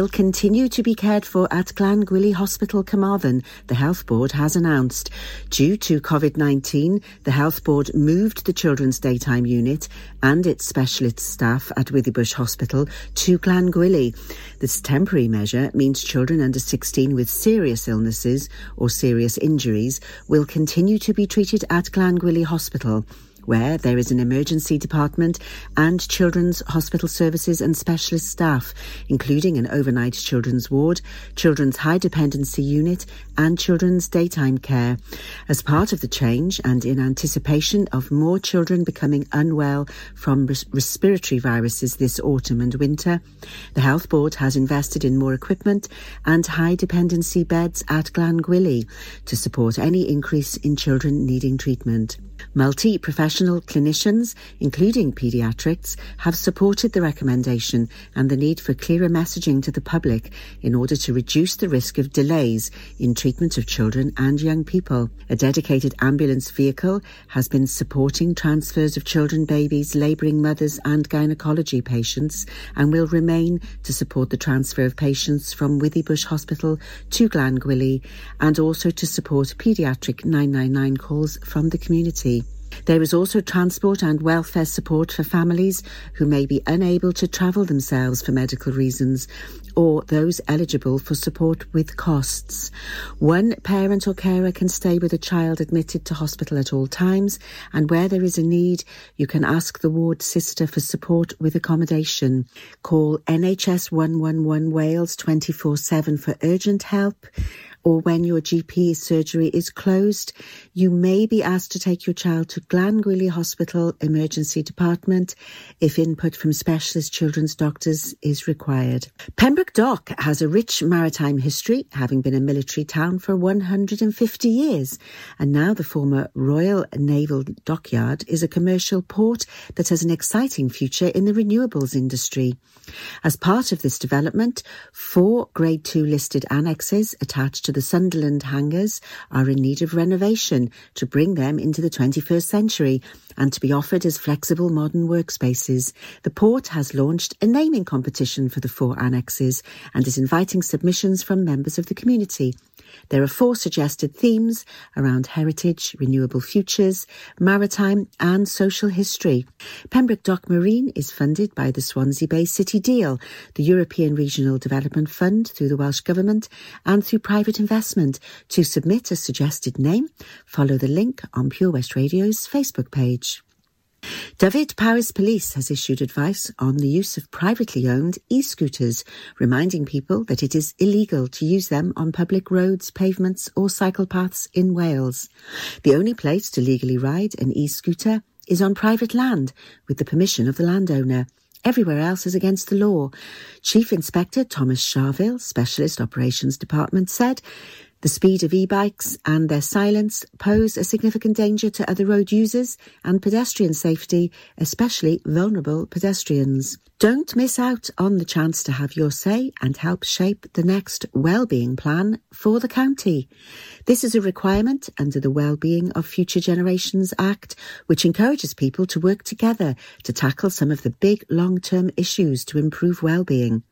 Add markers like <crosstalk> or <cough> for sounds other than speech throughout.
will continue to be cared for at Glangwili Hospital, Carmarthen, the Health Board has announced. Due to COVID-19, the Health Board moved the Children's Daytime Unit and its specialist staff at Withybush Hospital to Glangwili. This temporary measure means children under 16 with serious illnesses or serious injuries will continue to be treated at Glangwili Hospital where there is an emergency department and children's hospital services and specialist staff, including an overnight children's ward, children's high dependency unit, and children's daytime care. As part of the change and in anticipation of more children becoming unwell from res- respiratory viruses this autumn and winter, the Health Board has invested in more equipment and high dependency beds at Glangwili to support any increase in children needing treatment. Multi-professional clinicians, including paediatrics, have supported the recommendation and the need for clearer messaging to the public in order to reduce the risk of delays in treatment of children and young people. A dedicated ambulance vehicle has been supporting transfers of children, babies, labouring mothers and gynecology patients and will remain to support the transfer of patients from Withybush Hospital to Glangwili and also to support paediatric 999 calls from the community. There is also transport and welfare support for families who may be unable to travel themselves for medical reasons or those eligible for support with costs. One parent or carer can stay with a child admitted to hospital at all times and where there is a need, you can ask the ward sister for support with accommodation. Call NHS 111 Wales 24-7 for urgent help or when your GP surgery is closed, you may be asked to take your child to Glangwili Hospital Emergency Department if input from specialist children's doctors is required. Pembroke Dock has a rich maritime history, having been a military town for 150 years, and now the former Royal Naval Dockyard is a commercial port that has an exciting future in the renewables industry. As part of this development, four Grade 2 listed annexes attached to the Sunderland hangars are in need of renovation to bring them into the 21st century and to be offered as flexible modern workspaces. The port has launched a naming competition for the four annexes and is inviting submissions from members of the community. There are four suggested themes around heritage, renewable futures, maritime and social history. Pembroke Dock Marine is funded by the Swansea Bay City Deal, the European Regional Development Fund through the Welsh Government and through private investment. To submit a suggested name, follow the link on Pure West Radio's Facebook page. Dyfed-Powys Police has issued advice on the use of privately owned e-scooters, reminding people that it is illegal to use them on public roads, pavements or cycle paths in Wales. The only place to legally ride an e-scooter is on private land with the permission of the landowner. Everywhere else is against the law. Chief Inspector Thomas Charville, Specialist Operations Department, said the speed of e-bikes and their silence pose a significant danger to other road users and pedestrian safety, especially vulnerable pedestrians. Don't miss out on the chance to have your say and help shape the next wellbeing plan for the county. This is a requirement under the Wellbeing of Future Generations Act, which encourages people to work together to tackle some of the big long-term issues to improve well-being.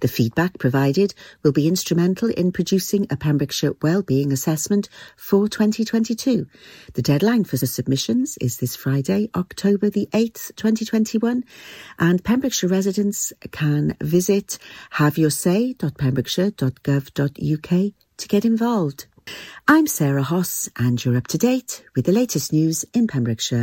The feedback provided will be instrumental in producing a Pembrokeshire Wellbeing Assessment for 2022. The deadline for the submissions is this Friday, October the 8th, 2021, and Pembrokeshire residents can visit haveyoursay.pembrokeshire.gov.uk to get involved. I'm Sarah Hoss, and you're up to date with the latest news in Pembrokeshire.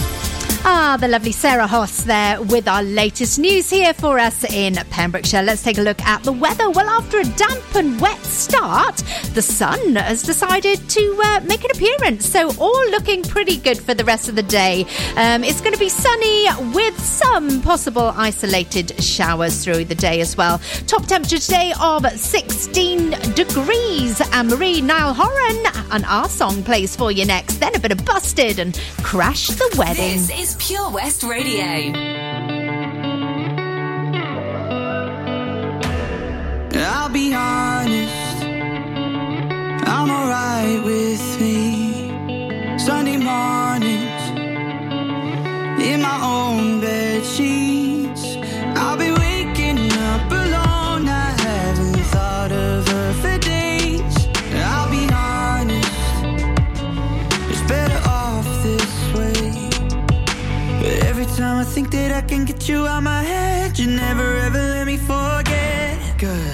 Ah, the lovely Sarah Hoss there with our latest news here for us in Pembrokeshire. Let's take a look at the weather. Well, after a damp and wet start, the sun has decided to uh, make an appearance. So, all looking pretty good for the rest of the day. Um, it's going to be sunny with some possible isolated showers through the day as well. Top temperature today of 16 degrees. Anne-Marie Niall Horan and our song plays for you next. Then a bit of Busted and Crash the Wedding is Pure West Radio. I'll be honest, I'm alright with me. Sunday mornings in my own bed sheets. I think that I can get you out my head. You never ever let me forget. Good.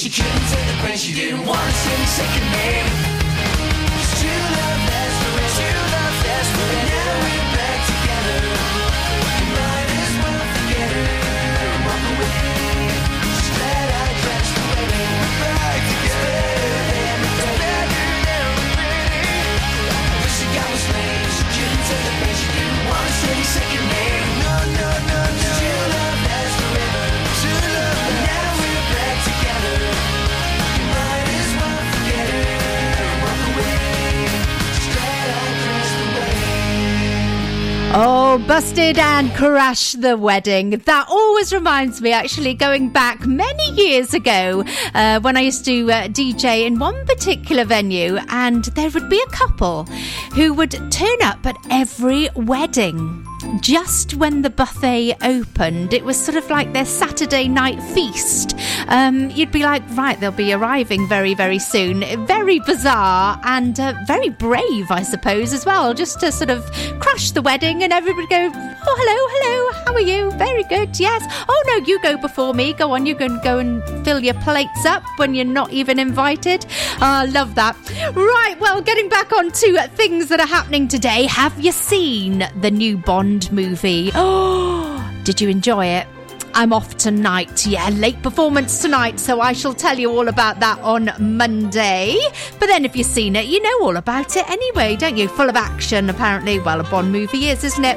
she couldn't take the pain, she didn't want to say second name. Cause true love lasts true love lasts forever. Now we're back together. You might as well forget her and walk away. She's glad I crashed the wedding. We're back together. She got was lame, she couldn't take the pain, she didn't wanna say second name Oh, busted and crash the wedding. That always reminds me, actually, going back many years ago uh, when I used to uh, DJ in one particular venue, and there would be a couple who would turn up at every wedding just when the buffet opened. It was sort of like their Saturday night feast. Um, you'd be like, right, they'll be arriving very, very soon. Very bizarre and uh, very brave, I suppose, as well, just to sort of crash the wedding and everybody go, oh, hello, hello, how are you? Very good, yes. Oh, no, you go before me. Go on, you can go and fill your plates up when you're not even invited. I uh, love that. Right, well, getting back on to things that are happening today. Have you seen the new Bond movie? Oh, <gasps> did you enjoy it? I'm off tonight. Yeah, late performance tonight, so I shall tell you all about that on Monday. But then if you've seen it, you know all about it anyway, don't you? Full of action, apparently. Well, a Bond movie is, isn't it?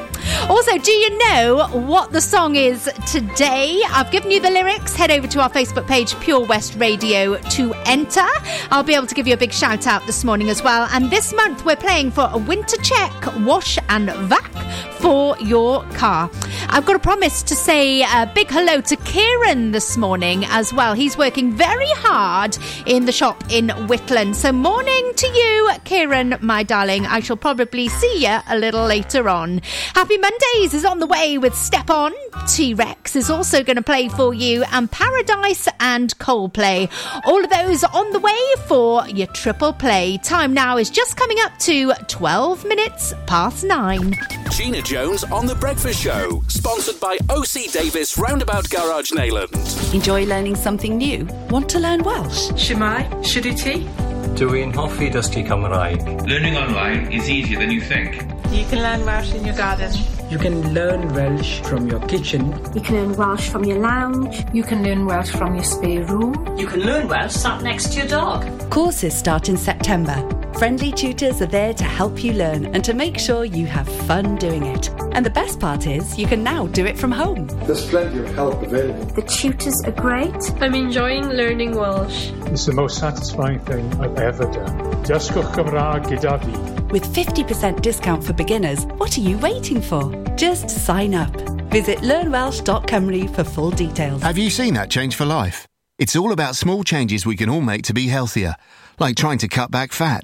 Also, do you know what the song is today? I've given you the lyrics. Head over to our Facebook page, Pure West Radio, to enter. I'll be able to give you a big shout out this morning as well. And this month, we're playing for a winter check, wash, and vac for your car. I've got a promise to say a big hello to Kieran this morning as well. He's working very hard in the shop in Whitland. So, morning to you, Kieran, my darling. I shall probably see you a little later on. Happy Mondays is on the way with Step On. T Rex is also going to play for you, and Paradise and Coldplay. All of those on the way for your triple play. Time now is just coming up to 12 minutes past nine. Gina Jones on The Breakfast Show, sponsored by OC Davis Roundabout Garage Neyland. Enjoy learning something new? Want to learn Welsh? Shemai, Shuduti? Dwi'n hoffi dysgu Cymraeg. Learning online is easier than you think. You can learn Welsh in your garden. You can learn Welsh from your kitchen. You can learn Welsh from your lounge. You can learn Welsh from your spare room. You can learn Welsh sat next to your dog. Courses start in September. Friendly tutors are there to help you learn and to make sure you have fun doing it. And the best part is, you can now do it from home. There's plenty of help available. The tutors are great. I'm enjoying learning Welsh. It's the most satisfying thing I've ever done. Dysgwch Cymraeg gyda fi. With 50% discount for beginners, what are you waiting for? Just sign up. Visit learnwelsh.com for full details. Have you seen that change for life? It's all about small changes we can all make to be healthier, like trying to cut back fat.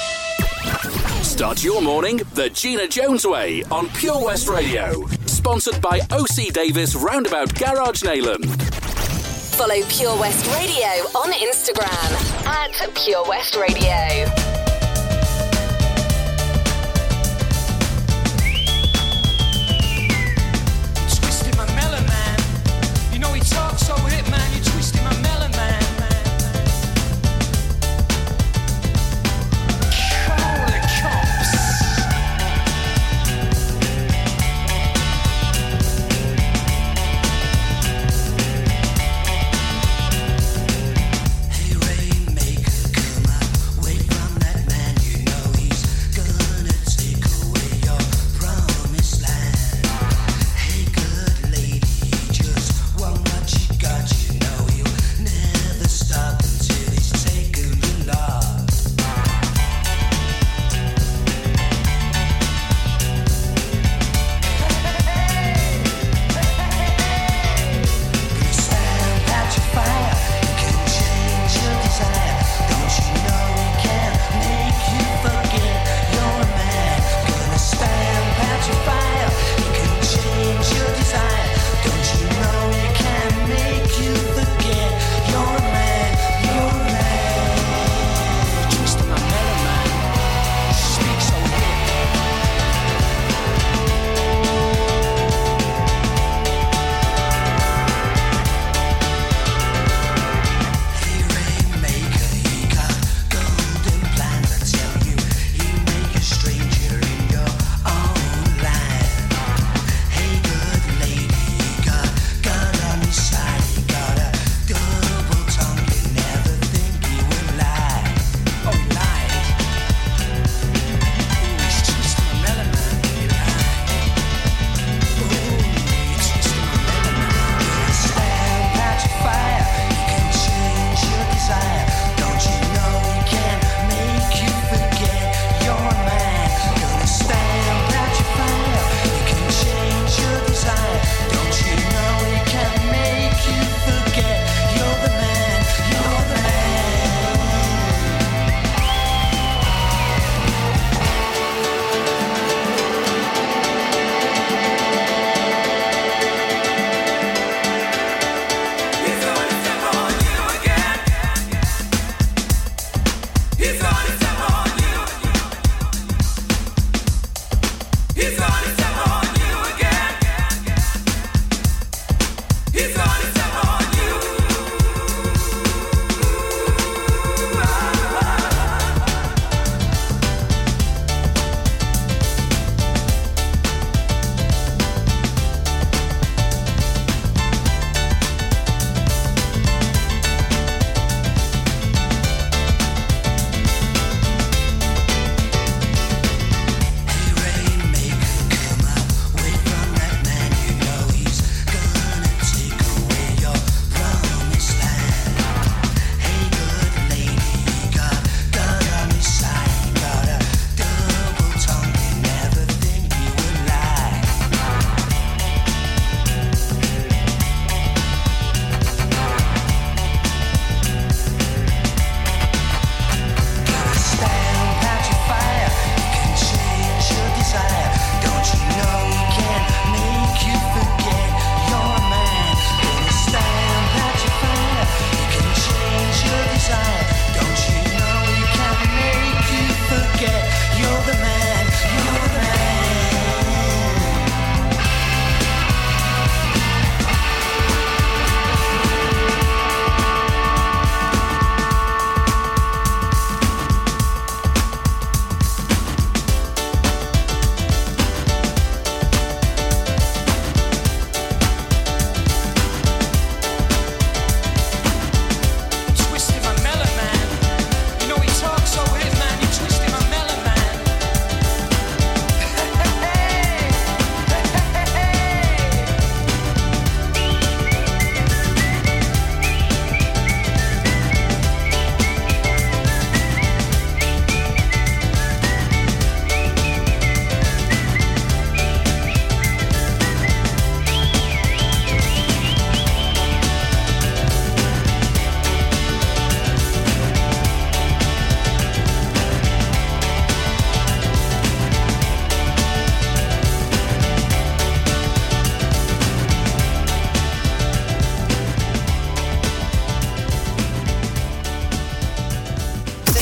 Start your morning the Gina Jones way on Pure West Radio. Sponsored by OC Davis Roundabout Garage Neyland. Follow Pure West Radio on Instagram at Pure West Radio.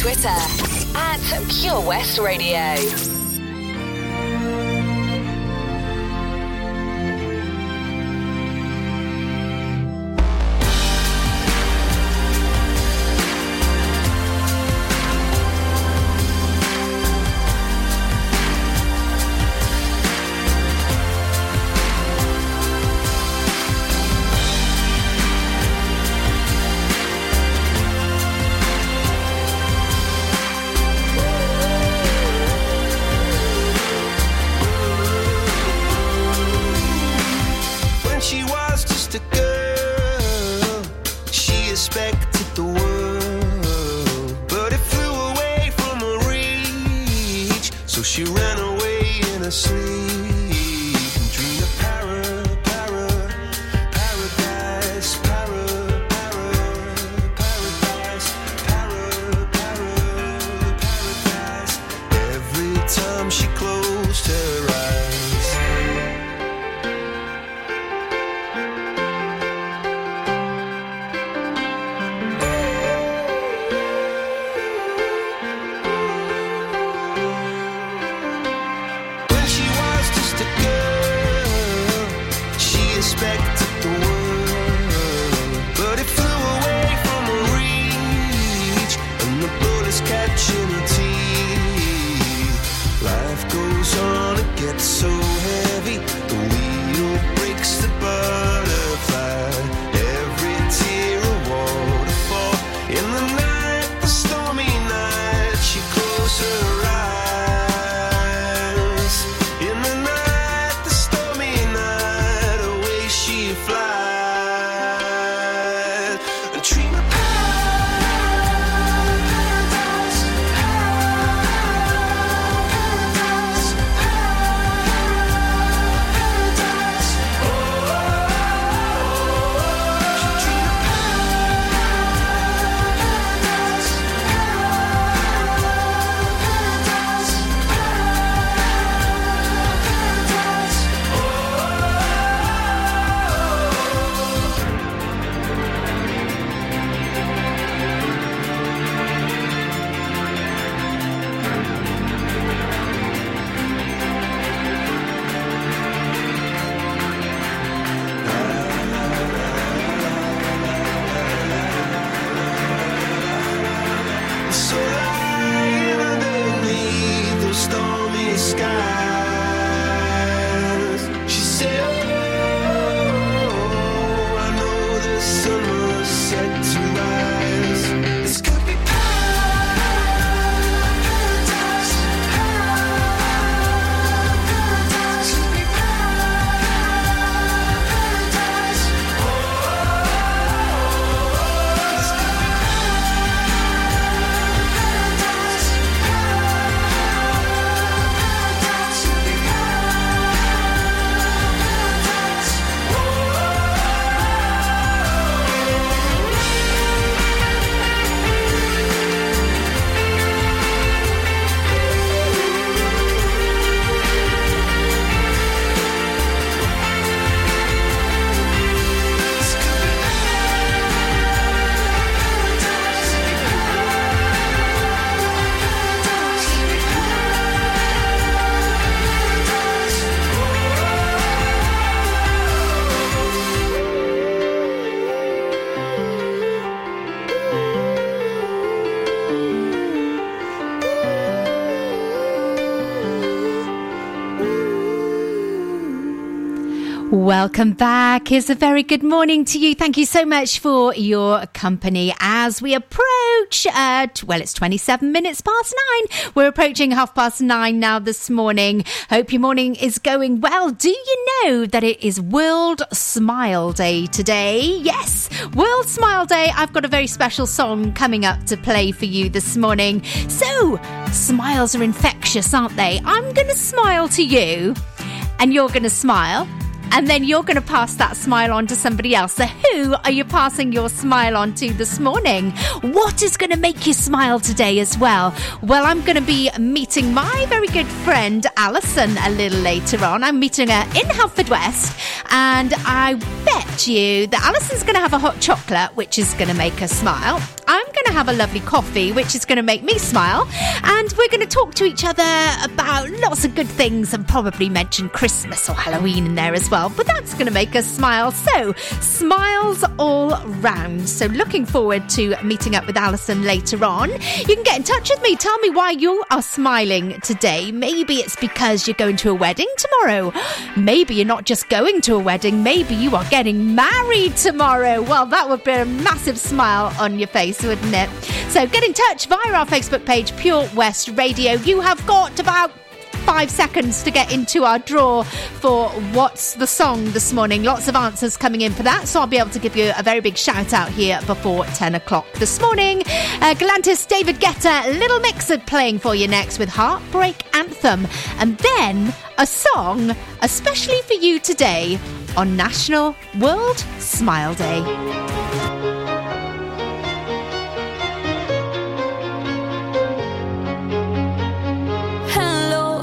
Twitter at Pure West Radio. Welcome back. It's a very good morning to you. Thank you so much for your company as we approach, uh, well, it's 27 minutes past nine. We're approaching half past nine now this morning. Hope your morning is going well. Do you know that it is World Smile Day today? Yes, World Smile Day. I've got a very special song coming up to play for you this morning. So, smiles are infectious, aren't they? I'm going to smile to you and you're going to smile. And then you're going to pass that smile on to somebody else. So, who are you passing your smile on to this morning? What is going to make you smile today as well? Well, I'm going to be meeting my very good friend Alison a little later on. I'm meeting her in Haverfordwest, and I bet you that Alison's going to have a hot chocolate, which is going to make her smile. I'm going to have a lovely coffee, which is going to make me smile. And we're going to talk to each other about lots of good things and probably mention Christmas or Halloween in there as well. But that's going to make us smile. So, smiles all round. So, looking forward to meeting up with Alison later on. You can get in touch with me. Tell me why you are smiling today. Maybe it's because you're going to a wedding tomorrow. Maybe you're not just going to a wedding, maybe you are getting married tomorrow. Well, that would be a massive smile on your face, wouldn't it? So get in touch via our Facebook page, Pure West Radio. You have got about five seconds to get into our draw for What's the Song this morning. Lots of answers coming in for that, so I'll be able to give you a very big shout out here before 10 o'clock this morning. Uh, Galantis, David Guetta, Little Mix are playing for you next with Heartbreak Anthem, and then a song especially for you today on National World Smile Day.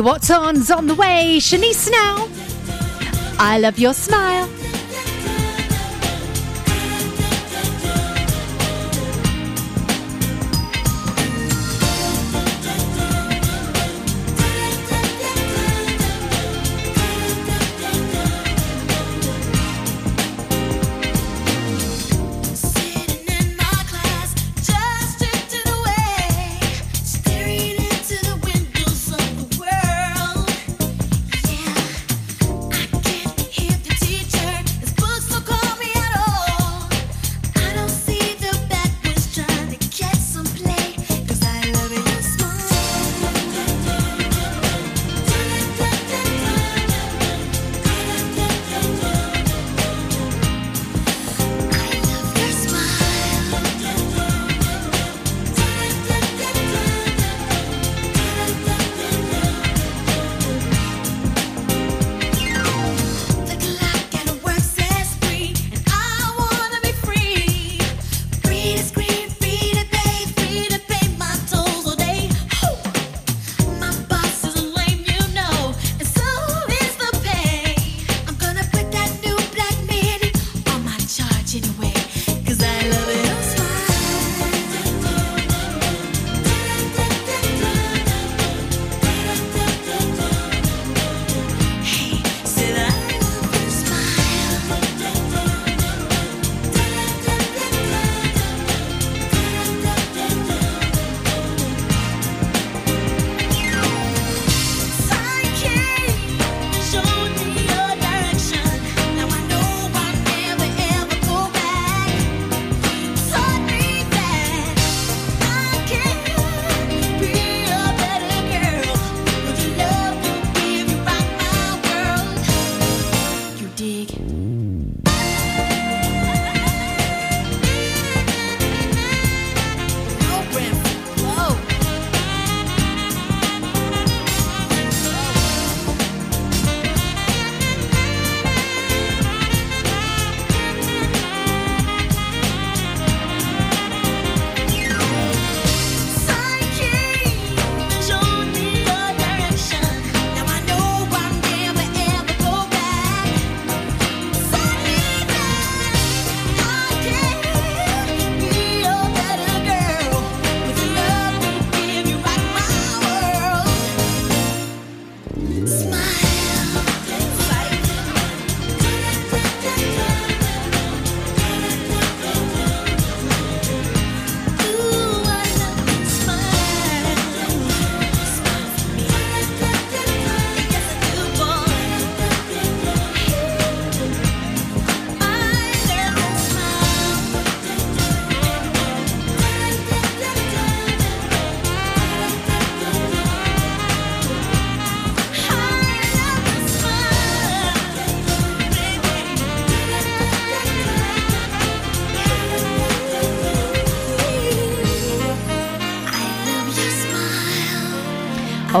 What's on's on the way, Shanice now. I love your smile.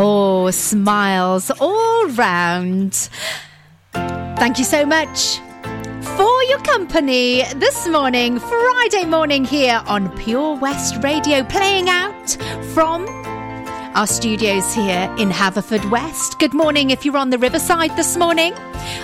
Oh, smiles all round. Thank you so much for your company this morning, Friday morning here on Pure West Radio, playing out from our studios here in Haverfordwest. Good morning if you're on the riverside this morning.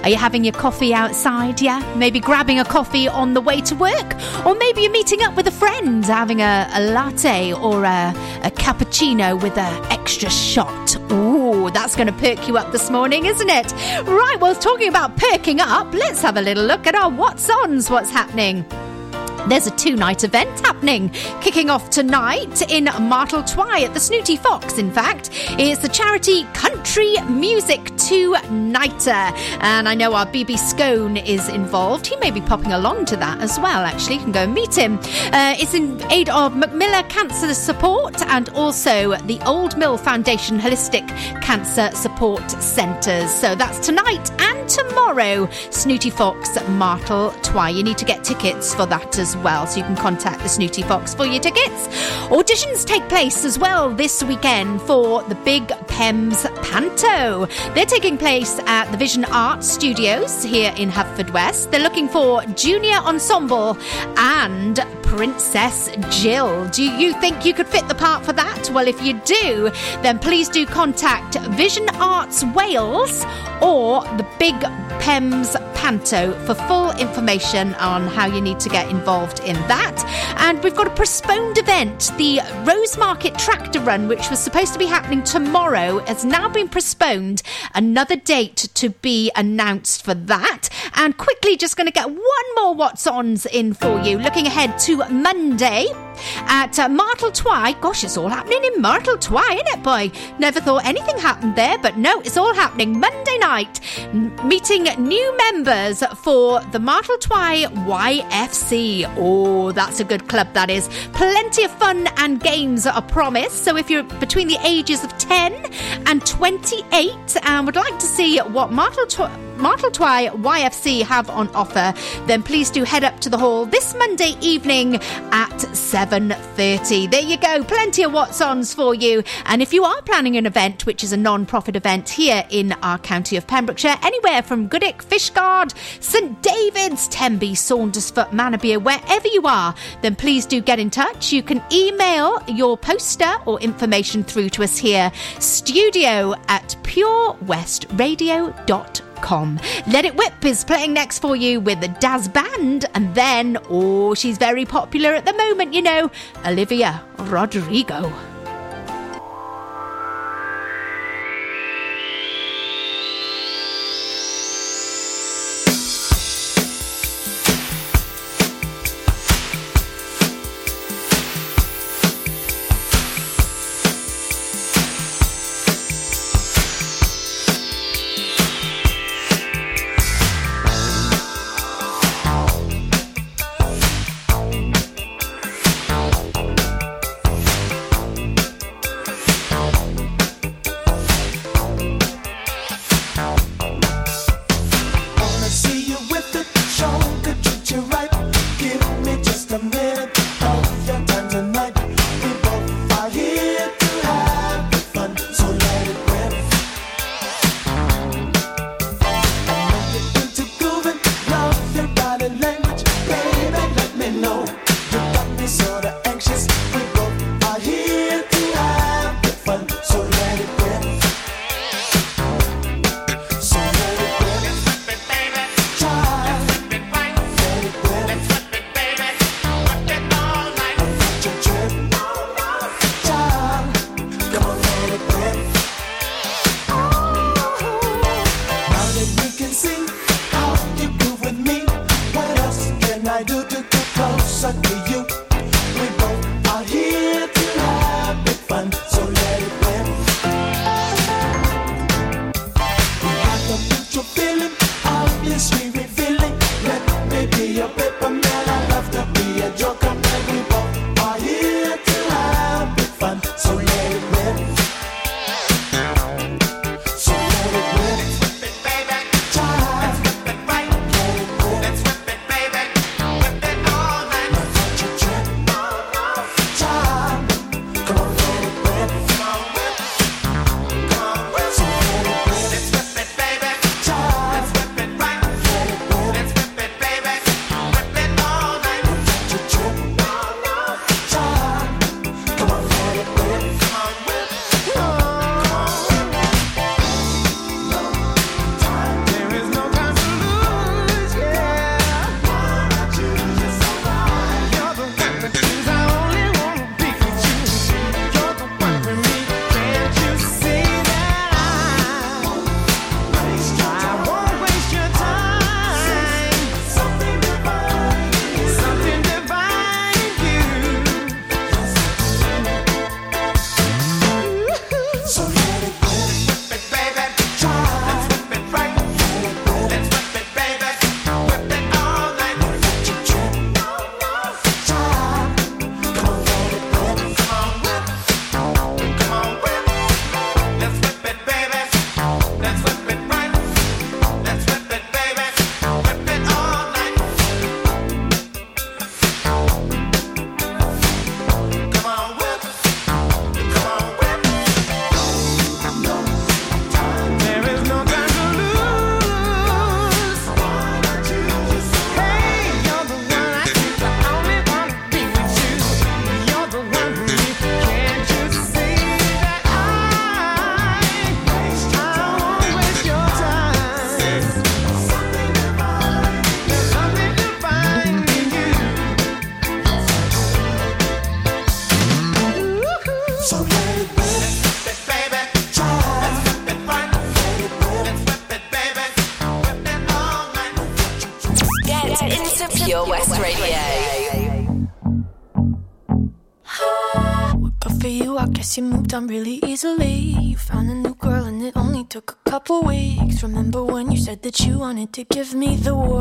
Are you having your coffee outside? Yeah, maybe grabbing a coffee on the way to work, or maybe you're meeting up with a friend, having a, a latte or a, a cappuccino with an extra shot. Ooh, that's going to perk you up this morning, isn't it? Right, well, talking about perking up, let's have a little look at our what's ons, what's happening. There's a two night event happening, kicking off tonight in Martletwy at the Snooty Fox. In fact, it's the charity Country Music Two Nighter. And I know our BB Scone is involved. He may be popping along to that as well, actually. You can go and meet him. Uh, it's in aid of Macmillan Cancer Support and also the Old Mill Foundation Holistic Cancer Support Centres. So that's tonight and tomorrow. Snooty Fox at Martle Twy. You need to get tickets for that as well, so you can contact the Snooty Fox for your tickets. Auditions take place as well this weekend for the Big Pems Panto. They're taking place at the Vision Arts Studios here in West. They're looking for junior ensemble and Princess Jill. Do you think you could fit the part for that? Well, if you do, then please do contact Vision Arts Wales or the Big Pems Panto for full information on how you need to get involved in that. And we've got a postponed event, the Rosemarket Tractor Run, which was supposed to be happening tomorrow, has now been postponed. Another date to be announced for that. And quickly, just going to get one more What's Ons in for you. Looking ahead to Monday at uh, Martletwy. Gosh, it's all happening in Martletwy, isn't it, boy? Never thought anything happened there, but no, it's all happening Monday night. N- meeting new members for the Martletwy YFC. Oh, that's a good club, that is. Plenty of fun and games are promised. So if you're between the ages of 10 and 28 and would like to see what Martletwy Martletwy YFC have on offer, then please do head up to the hall this Monday evening at 7.30. There you go, plenty of what's ons for you. And if you are planning an event, which is a non-profit event here in our county of Pembrokeshire, anywhere from Goodwick, Fishguard, St David's, Tenby, Saundersfoot, Manorbier, wherever you are, then please do get in touch. You can email your poster or information through to us here, studio at purewestradio.com. Let It Whip is playing next for you with the Dazz Band, and then, oh, she's very popular at the moment, you know, Olivia Rodrigo. You really easily. You found a new girl and it only took a couple weeks. Remember when you said that you wanted to give me the world?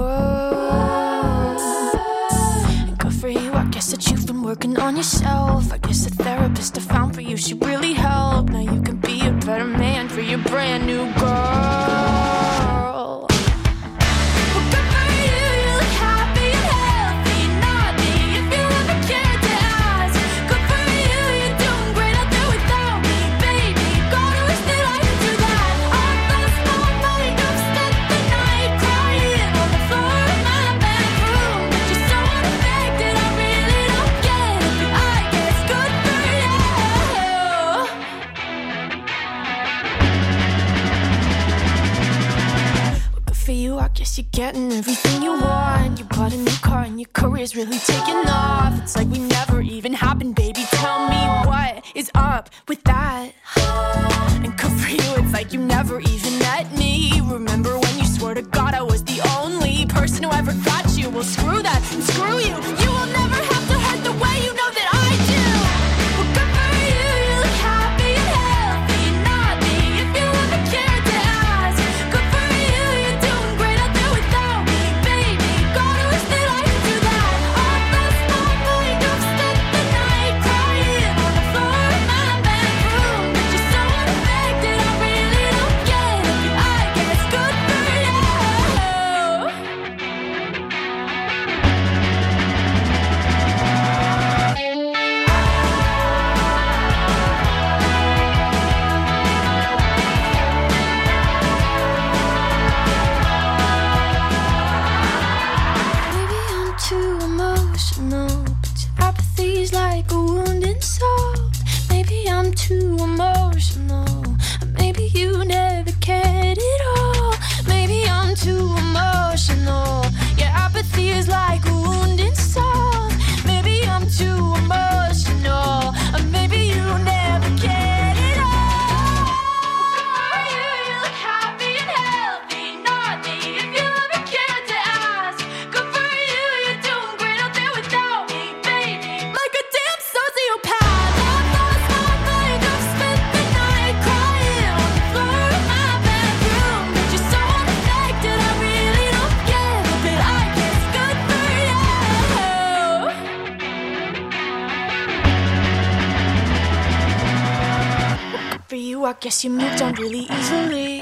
Guess you moved on really easily.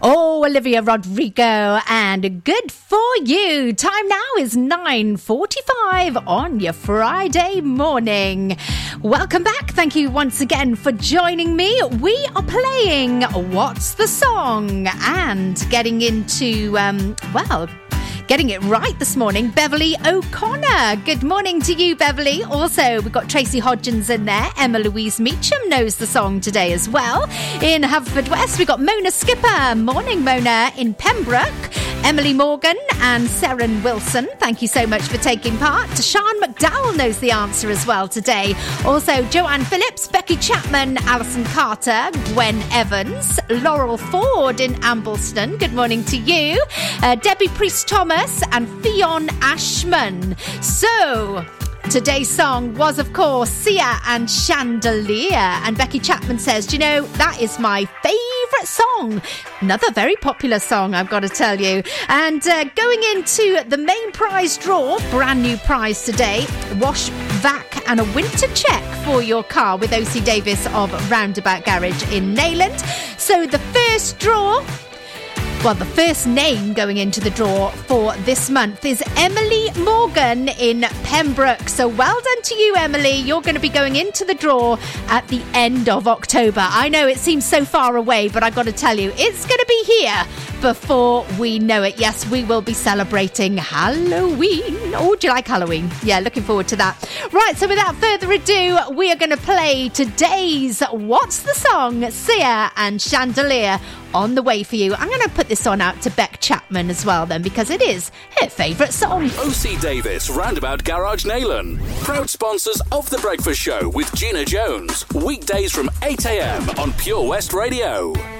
Oh, Olivia Rodrigo, and good for you. Time now is 9.45 on your Friday morning. Welcome back. Thank you once again for joining me. We are playing What's the Song? And getting into, um, well, Getting it right this morning, Beverly O'Connor. Good morning to you, Beverly. Also, we've got Tracy Hodgins in there. Emma Louise Meacham knows the song today as well. In Haverfordwest, we've got Mona Skipper. Morning, Mona. In Pembroke, Emily Morgan and Seren Wilson. Thank you so much for taking part. Sean McDowell knows the answer as well today. Also, Joanne Phillips, Becky Chapman, Alison Carter, Gwen Evans, Laurel Ford in Ambleston. Good morning to you. Uh, Debbie Priest Thomas and Ffion Ashman. So, Today's song was, of course, Sia and Chandelier. And Becky Chapman says, Do you know, that is my favourite song. Another very popular song, I've got to tell you. And uh, going into the main prize draw, brand new prize today wash, vac, and a winter check for your car with OC Davis of Roundabout Garage in Neyland. So the first draw well, the first name going into the draw for this month is Emily Morgan in Pembroke. So well done to you, Emily. You're going to be going into the draw at the end of October. I know it seems so far away, but I've got to tell you, it's going to be here before we know it. Yes, we will be celebrating Halloween. Oh, do you like Halloween? Yeah, looking forward to that. Right, so without further ado, we are going to play today's What's the Song? Sia and Chandelier on the way for you. I'm going to put this on out to Beck Chapman as well, then, because it is her favourite song. OC Davis, Roundabout Garage Neyland. Proud sponsors of The Breakfast Show with Gina Jones. Weekdays from 8am on Pure West Radio.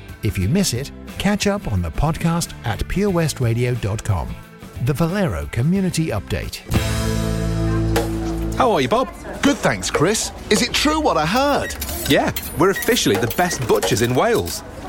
If you miss it, catch up on the podcast at purewestradio.com. The Valero Community Update. How are you, Bob? Good, thanks, Chris. Is it true what I heard? Yeah, we're officially the best butchers in Wales.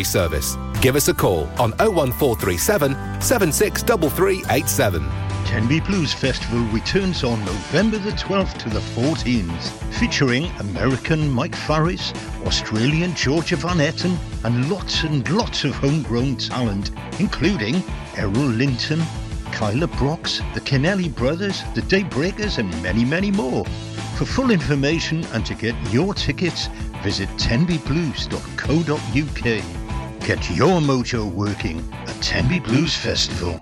service. Give us a call on 01437 763387. Tenby Blues Festival returns on November the 12th to the 14th, featuring American Mike Farris, Australian Georgia Van Etten, and lots and lots of homegrown talent, including Errol Linton, Kyla Brox, the Kennelly Brothers, the Daybreakers, and many, many more. For full information and to get your tickets, visit tenbyblues.co.uk. Get your mojo working at Tenby Blues Festival.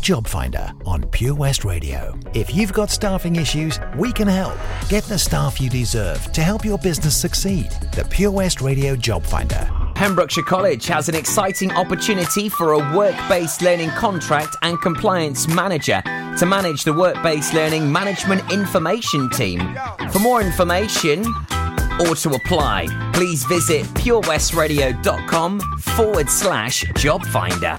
Job Finder on Pure West Radio. If you've got staffing issues, we can help. Get the staff you deserve to help your business succeed. The Pure West Radio Job Finder. Pembrokeshire College has an exciting opportunity for a work based learning contract and compliance manager to manage the work based learning management information team. For more information, or to apply, please visit purewestradio.com forward slash job finder.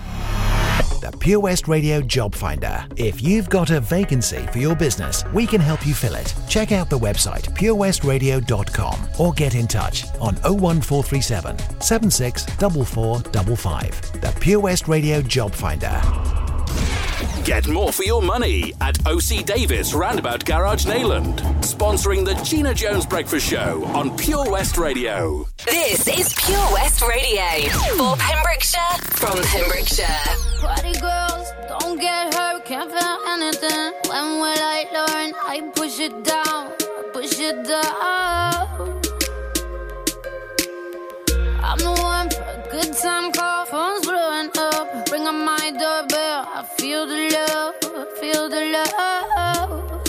The Pure West Radio Job Finder. If you've got a vacancy for your business, we can help you fill it. Check out the website purewestradio.com or get in touch on 01437 764455. The Pure West Radio Job Finder. Get more for your money at OC Davis Roundabout Garage Neyland, Sponsoring the Gina Jones Breakfast Show on Pure West Radio. This is Pure West Radio. For Pembrokeshire, from Pembrokeshire. Party girls, don't get hurt, can't feel anything. When will I learn? I push it down, push it down. I'm the one for a good time call, phone's blowing up. Ring on my doorbell, I feel the love, I feel the love.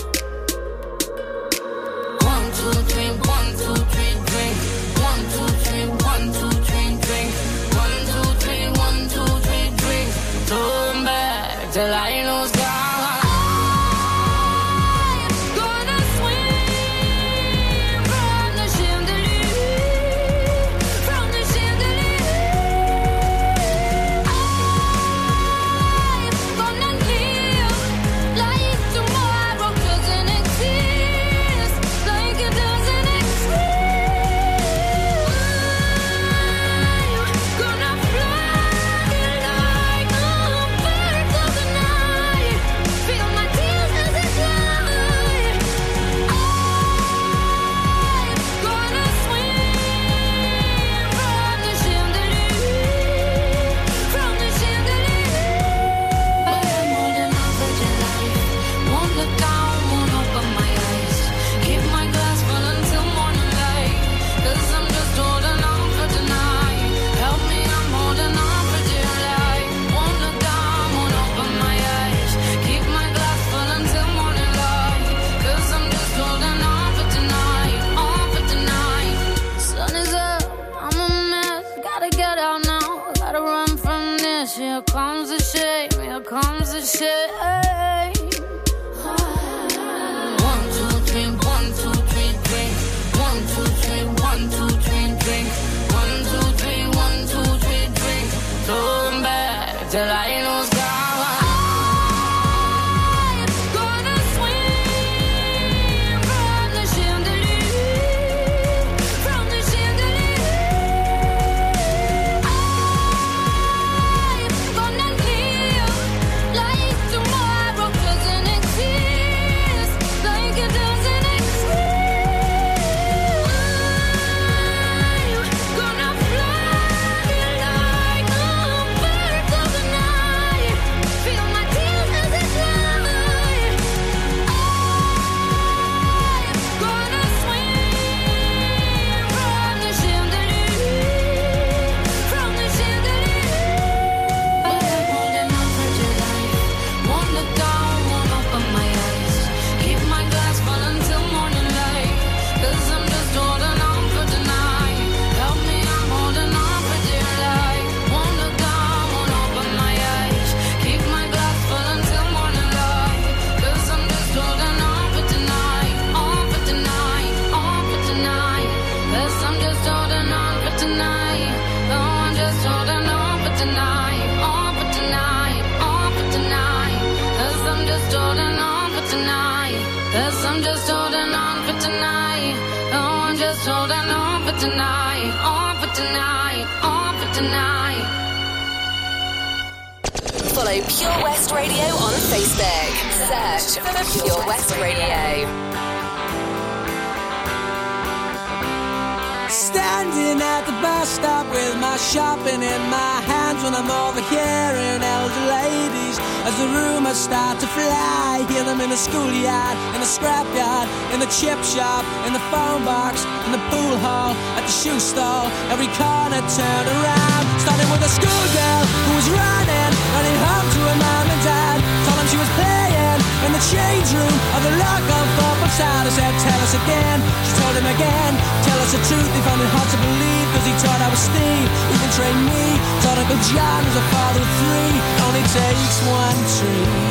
Again. She told him again, tell us the truth. He found it hard to believe because he thought I was Steve. Even trained me, thought Uncle John was a father of three. Only takes one tree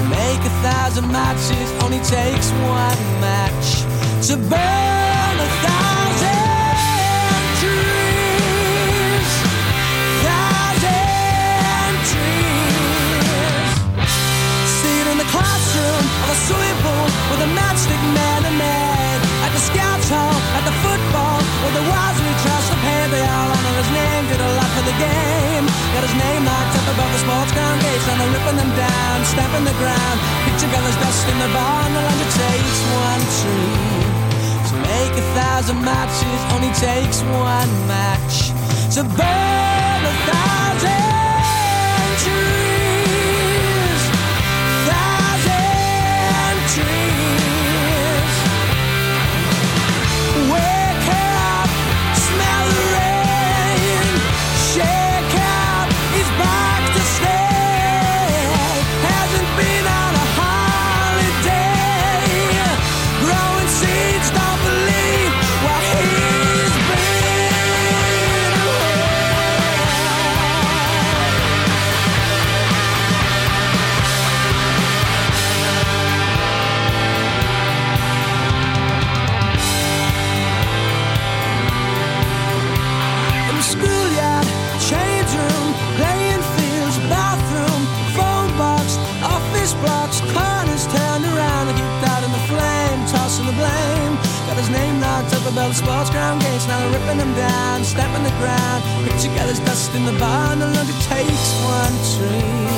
to make a thousand matches. Only takes one match to burn a thousand classroom of a swimming pool with a matchstick man. They all honor his name, did a lot for the game. Got his name locked up above the sports ground gates, and they're ripping them down, stamping the ground. Picture fellas dust in the barn, the land it takes one tree. To make a thousand matches, only takes one match. To burn a thousand trees. Thousand trees. Above the sports ground gates, now they're ripping them down, stamping the ground. Picture gathers dust in the barn, and only takes one tree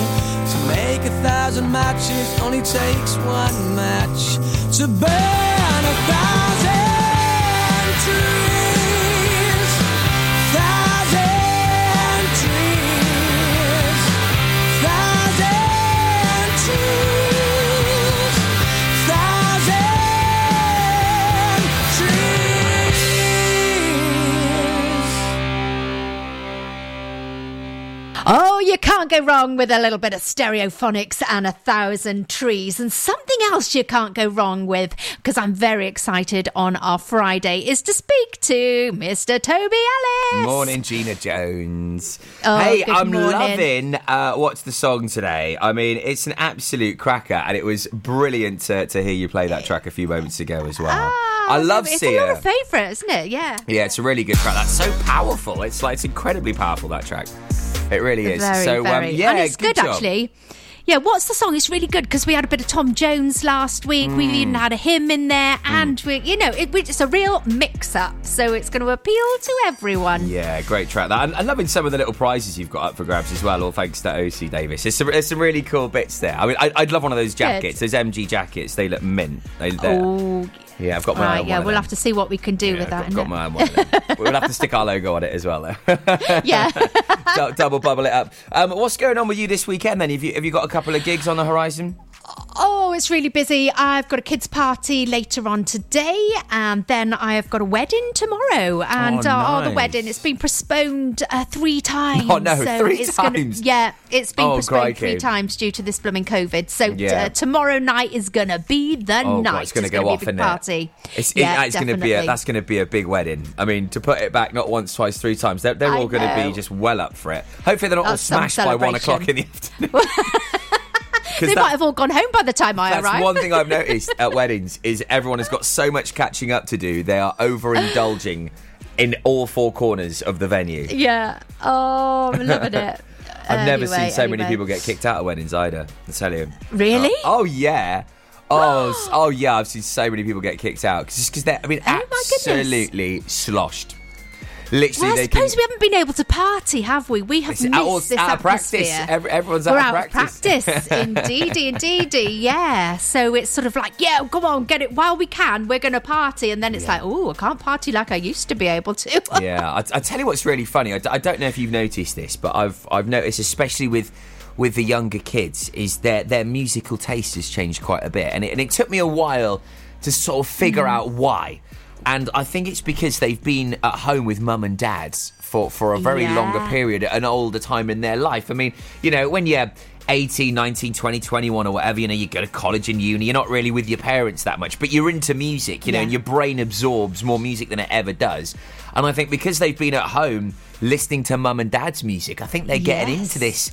to make a thousand matches. Only takes one match to burn a thousand can't go wrong with a little bit of stereophonics and a thousand trees. And something else you can't go wrong with, because I'm very excited on our Friday, is to speak to Mr. Toby Ellis. Morning, Gina Jones. Oh, hey, I'm morning. loving uh, what's the song today. I mean, it's an absolute cracker, and it was brilliant to, to hear you play that track a few moments ago as well. I love Ah, it's Sia. a favourite, isn't it? Yeah. Yeah, it's a really good track. That's so powerful. It's like it's incredibly powerful that track. It really is. Very, so very. um, yeah, and it's good, job. actually. Yeah, what's the song? It's really good because we had a bit of Tom Jones last week. We Mm. even had a hymn in there, and we, you know, it, it's a real mix-up. So it's going to appeal to everyone. Yeah, great track. That and, and loving some of the little prizes you've got up for grabs as well. All thanks to OC Davis. There's some, there's some really cool bits there. I mean, I, I'd love one of those jackets. Those MG jackets. They look mint. They, Oh, yeah, I've got my right. own Yeah, we'll have to see what we can do with that. I've got innit? my own one. <laughs> we'll have to stick our logo on it as well, though. <laughs> yeah. <laughs> Double bubble it up. Um, what's going on with you this weekend then? Have you have you got a couple of gigs on the horizon? Oh, it's really busy. I've got a kids' party later on today, and then I have got a wedding tomorrow. And Oh, uh, oh, the wedding it's been postponed uh, three times. Oh, no, so three it's gonna- times? yeah, it's been Oh, postponed three times due to this blooming COVID. So Yeah. uh, tomorrow night is gonna be the Oh, night. God, it's going to gonna go be off a big in party. It's, it- yeah, it's going to be a, that's going to be a big wedding. I mean, to put it back not once, twice, three times, they're, they're all going to be just well up for it. Hopefully, they're not all That's some smashed by one o'clock in the afternoon. <laughs> They that- might have all gone home by the time I That's arrive. one thing I've noticed at weddings is everyone has got so much catching up to do. They are overindulging <laughs> in all four corners of the venue. yeah. Oh, I'm loving it. <laughs> I've never seen so many people get kicked out of weddings either. I tell you. Really? Oh, oh, yeah. Oh, <gasps> oh yeah, I've seen so many people get kicked out just because they're, I mean, Oh absolutely sloshed. Literally, Well, I they can. suppose we haven't been able to party, have we? We have It's missed of- this out of practice. Every- everyone's We're out out of practice. practice. <laughs> indeedy, indeedy, yeah. So it's sort of like, yeah, come on, get it while we can. We're going to party, and then it's like, oh, I can't party like I used to be able to. <laughs> yeah, I, I tell you what's really funny. I don't know if you've noticed this, but I've I've noticed, especially with with the younger kids, is their their musical taste has changed quite a bit, and it, and it took me a while to sort of figure Mm. out why. And I think it's because they've been at home with mum and dads for, for a very Yeah. longer period, at an older time in their life. I mean, you know, when you're 18, 19, 20, 21 or whatever, you know, you go to college and uni, you're not really with your parents that much, but you're into music, you know, Yeah. and your brain absorbs more music than it ever does. And I think because they've been at home listening to mum and dad's music, I think they're getting Yes. into this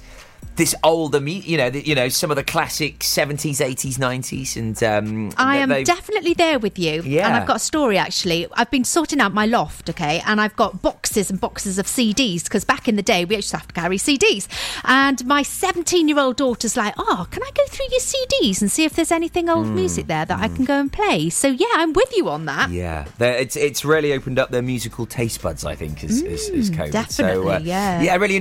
this older mu you know, the, you know, some of the classic 70s, 80s, 90s and um I am they- definitely there with you. Yeah. And I've got a story actually. I've been sorting out my loft, okay, and I've got boxes and boxes of CDs because back in the day we used to have to carry CDs. And my 17 year old daughter's like, oh, can I go through your CDs and see if there's anything old Mm, music there that I can go and play? So yeah, I'm with you on that. Yeah, They're- it's it's really opened up their musical taste buds. I think as as, as COVID. so, uh, Mm, definitely, yeah. yeah, really